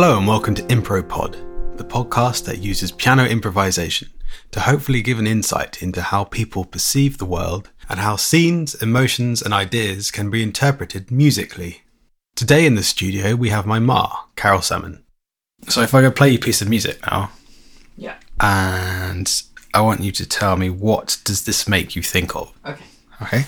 Hello and welcome to ImproPod, the podcast that uses piano improvisation to hopefully give an insight into how people perceive the world and how scenes, emotions, and ideas can be interpreted musically. Today in the studio we have my ma, Carole Salmon. So if I go play you a piece of music now, Yeah. and I want you to tell me what does this make you think of? Okay. Okay.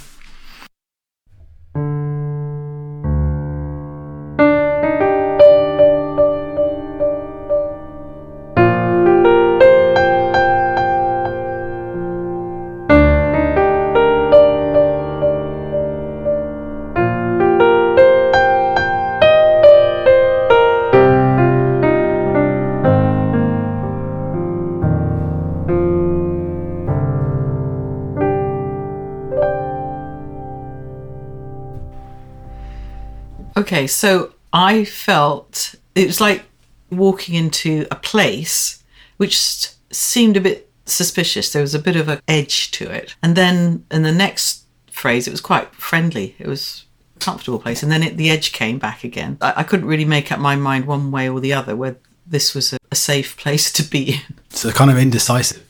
Okay, so I felt it was like walking into a place which seemed a bit suspicious. There was a bit of an edge to it. And then in the next phrase, it was quite friendly. It was a comfortable place. And then it, the edge came back again. I, I couldn't really make up my mind one way or the other whether this was a, a safe place to be in. So kind of indecisive.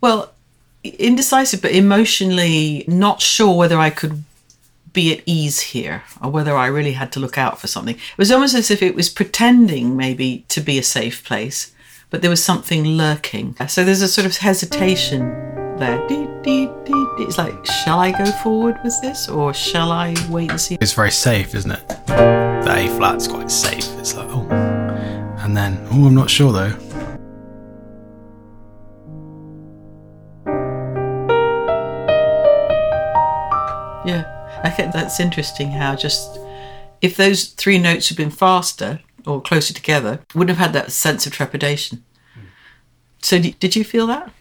Well, indecisive, but emotionally not sure whether I could be at ease here or whether I really had to look out for something. It was almost as if it was pretending maybe to be a safe place, but there was something lurking. So there's a sort of hesitation there. Dee, dee, dee. It's like, shall I go forward with this or shall I wait and see? It's very safe, isn't it? The A flat's quite safe. It's like, oh. And then, oh, I'm not sure though. I think that's interesting how just if those three notes had been faster or closer together, wouldn't have had that sense of trepidation. Hmm. So, did you feel that?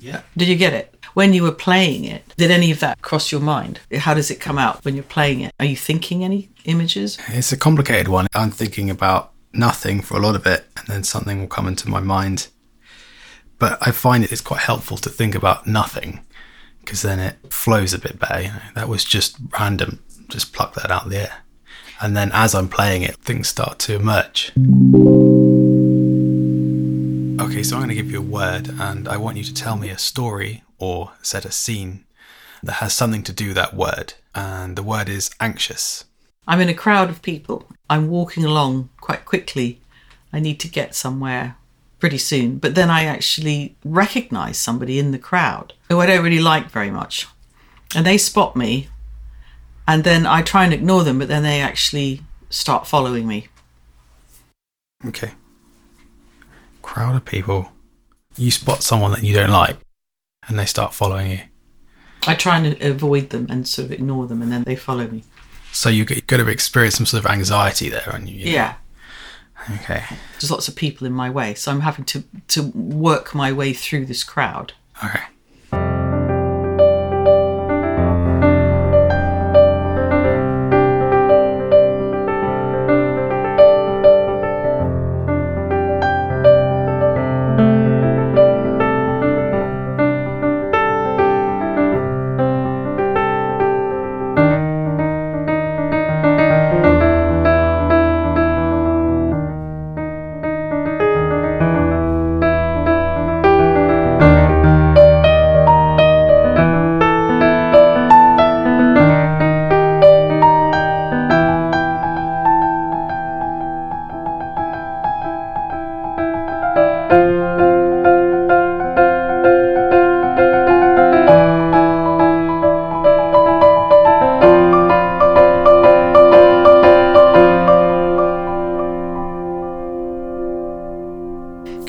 Yeah. Did you get it? When you were playing it, did any of that cross your mind? How does it come out when you're playing it? Are you thinking any images? It's a complicated one. I'm thinking about nothing for a lot of it, and then something will come into my mind. But I find it is quite helpful to think about nothing because then it flows a bit better. You know? That was just random, just pluck that out of the air. And then as I'm playing it, things start to emerge. Okay, so I'm going to give you a word, and I want you to tell me a story or set a scene that has something to do with that word. And the word is anxious. I'm in a crowd of people. I'm walking along quite quickly. I need to get somewhere pretty soon. But then I actually recognize somebody in the crowd who I don't really like very much. And they spot me. And then I try and ignore them, but then they actually start following me. Okay. Crowd of people. You spot someone that you don't like, and they start following you. I try and avoid them and sort of ignore them, and then they follow me. So you get, got to experience some sort of anxiety there, aren't you? Yeah. Okay. There's lots of people in my way, so I'm having to, to work my way through this crowd. Okay.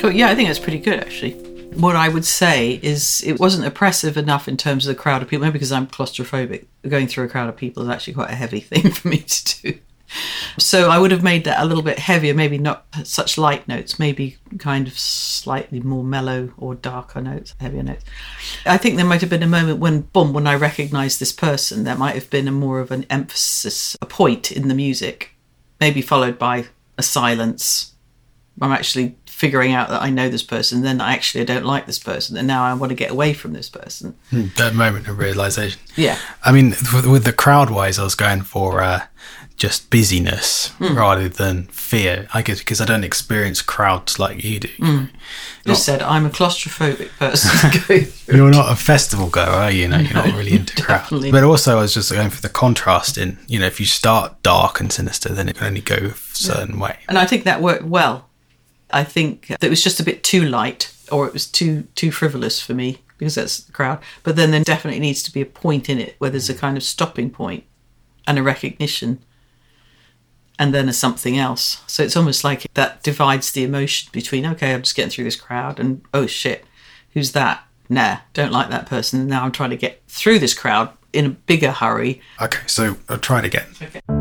Yeah, I think that's pretty good actually. What I would say is it wasn't oppressive enough in terms of the crowd of people, maybe because I'm claustrophobic. Going through a crowd of people is actually quite a heavy thing for me to do. So I would have made that a little bit heavier, maybe not such light notes, maybe kind of slightly more mellow or darker notes, heavier notes. I think there might have been a moment when, boom, when I recognised this person, there might have been a more of an emphasis, a point in the music, maybe followed by a silence. I'm actually figuring out that I know this person, then actually I don't like this person, and now I want to get away from this person. Hmm. That moment of realization. Yeah. I mean, with, with the crowd wise, I was going for uh, just busyness hmm. rather than fear. I guess because I don't experience crowds like you do. Hmm. Just said I'm a claustrophobic person. You're not a festival goer, are you? No, you're not really into crowds. But also, I was just going for the contrast in, you know, if you start dark and sinister, then it can only go a certain way. and I think that worked well. I think that it was just a bit too light, or it was too too frivolous for me because that's the crowd. But then there definitely needs to be a point in it where there's a kind of stopping point and a recognition, and then a something else. So it's almost like that divides the emotion between okay, I'm just getting through this crowd, and oh shit, who's that? Nah, don't like that person. Now I'm trying to get through this crowd in a bigger hurry. Okay, so I'll try it again. Okay.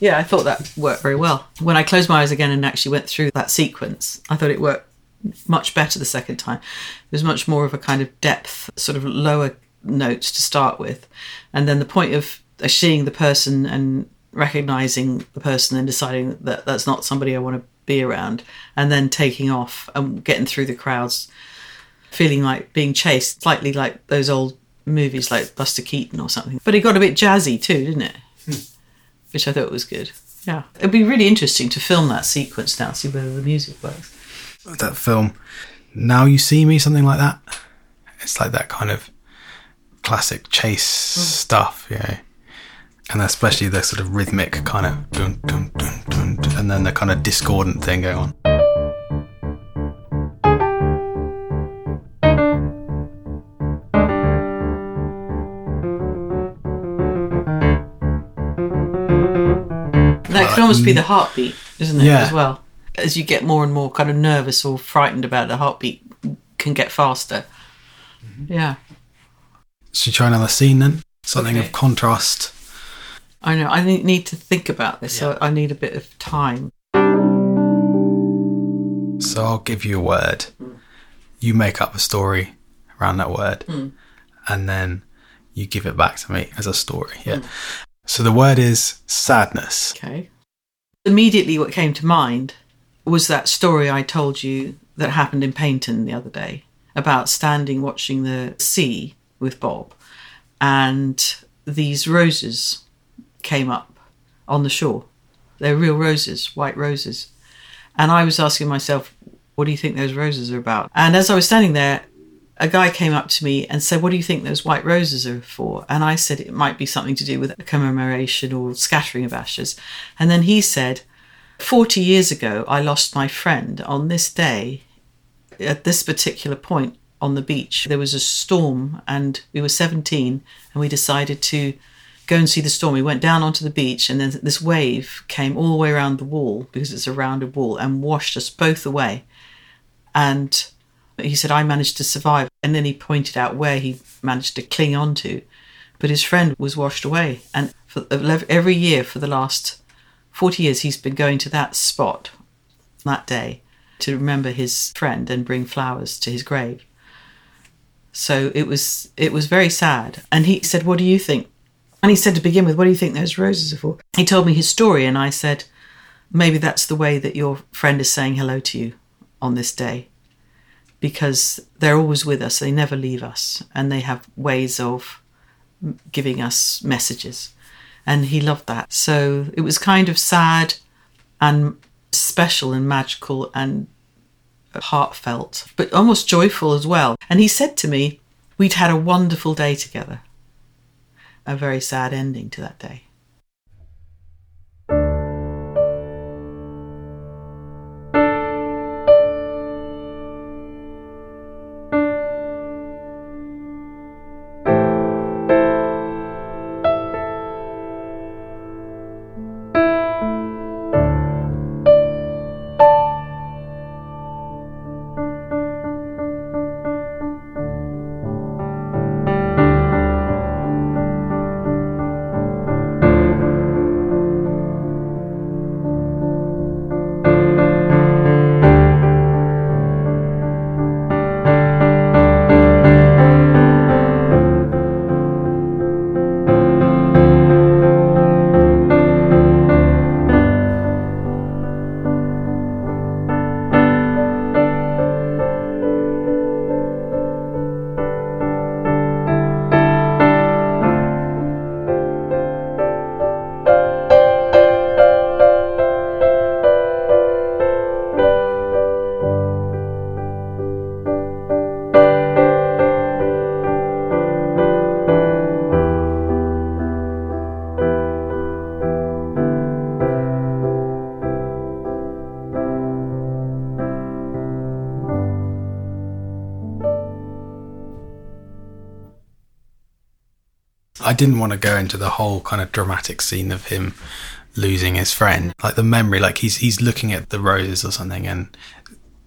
Yeah, I thought that worked very well. When I closed my eyes again and actually went through that sequence, I thought it worked much better the second time. It was much more of a kind of depth, sort of lower notes to start with. And then the point of uh, seeing the person and recognizing the person and deciding that that's not somebody I want to be around, and then taking off and getting through the crowds, feeling like being chased, slightly like those old movies like Buster Keaton or something. But it got a bit jazzy too, didn't it? Which I thought was good. Yeah, it'd be really interesting to film that sequence now, see whether the music works. That film, Now You See Me, something like that. It's like that kind of classic chase mm. stuff, you know. And especially the sort of rhythmic kind of dun, dun, dun, dun, dun, and then the kind of discordant thing going on. Almost be the mm. heartbeat, isn't it? Yeah. As well, as you get more and more kind of nervous or frightened about the heartbeat can get faster. Mm-hmm. Yeah, Should try another scene then? Something Okay. of contrast. I know. I need to think about this. So I need a bit of time. So I'll give you a word. Hmm. You make up a story around that word. Hmm. And then you give it back to me as a story. Yeah. Hmm. So the word is sadness. Okay. Immediately, what came to mind was that story I told you that happened in Paignton the other day about standing watching the sea with Bob, and these roses came up on the shore. They're real roses, white roses. And I was asking myself, what do you think those roses are about? And as I was standing there, a guy came up to me and said, What do you think those white roses are for? And I said it might be something to do with a commemoration or scattering of ashes. And then he said, 40 years ago, I lost my friend on this day at this particular point on the beach. There was a storm, and we were 17, and we decided to go and see the storm. We went down onto the beach, and then this wave came all the way around the wall because it's a rounded wall and washed us both away. And he said, I managed to survive. And then he pointed out where he managed to cling on to. But his friend was washed away. And for every year for the last 40 years, he's been going to that spot that day to remember his friend and bring flowers to his grave. So it was it was very sad. And he said, What do you think? And he said to begin with, What do you think those roses are for? He told me his story, and I said, Maybe that's the way that your friend is saying hello to you on this day because they're always with us, they never leave us, and they have ways of giving us messages. And he loved that. So it was kind of sad and special and magical and heartfelt, but almost joyful as well. And he said to me, We'd had a wonderful day together. A very sad ending to that day. I didn't want to go into the whole kind of dramatic scene of him losing his friend. Like the memory, like he's he's looking at the roses or something, and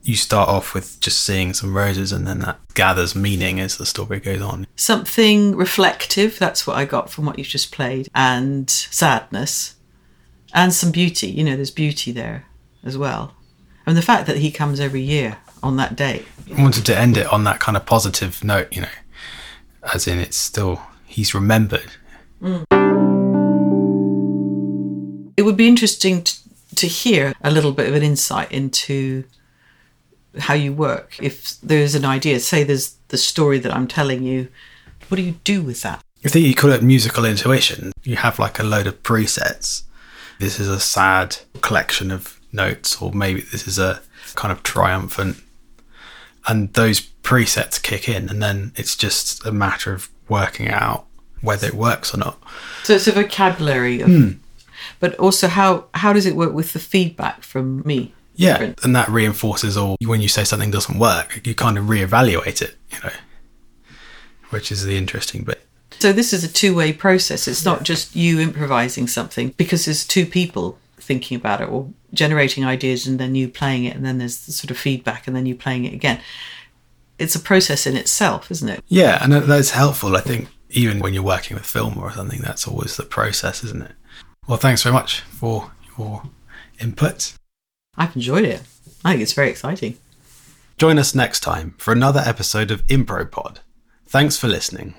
you start off with just seeing some roses, and then that gathers meaning as the story goes on. Something reflective, that's what I got from what you've just played, and sadness, and some beauty. You know, there's beauty there as well. And the fact that he comes every year on that day. I wanted to end it on that kind of positive note, you know, as in it's still he's remembered. Mm. It would be interesting to, to hear a little bit of an insight into how you work. If there's an idea, say there's the story that I'm telling you, what do you do with that? I think you call it musical intuition. You have like a load of presets. This is a sad collection of notes, or maybe this is a kind of triumphant. And those presets kick in, and then it's just a matter of working out whether it works or not. So it's a vocabulary of, hmm. but also how how does it work with the feedback from me? Yeah, Different. and that reinforces or when you say something doesn't work, you kind of reevaluate it, you know, which is the interesting bit. So this is a two-way process. It's not just you improvising something because there's two people thinking about it or generating ideas and then you playing it and then there's the sort of feedback and then you playing it again. It's a process in itself, isn't it? Yeah, and that's helpful. I think even when you're working with film or something, that's always the process, isn't it? Well, thanks very much for your input. I've enjoyed it. I think it's very exciting. Join us next time for another episode of Impro Pod. Thanks for listening.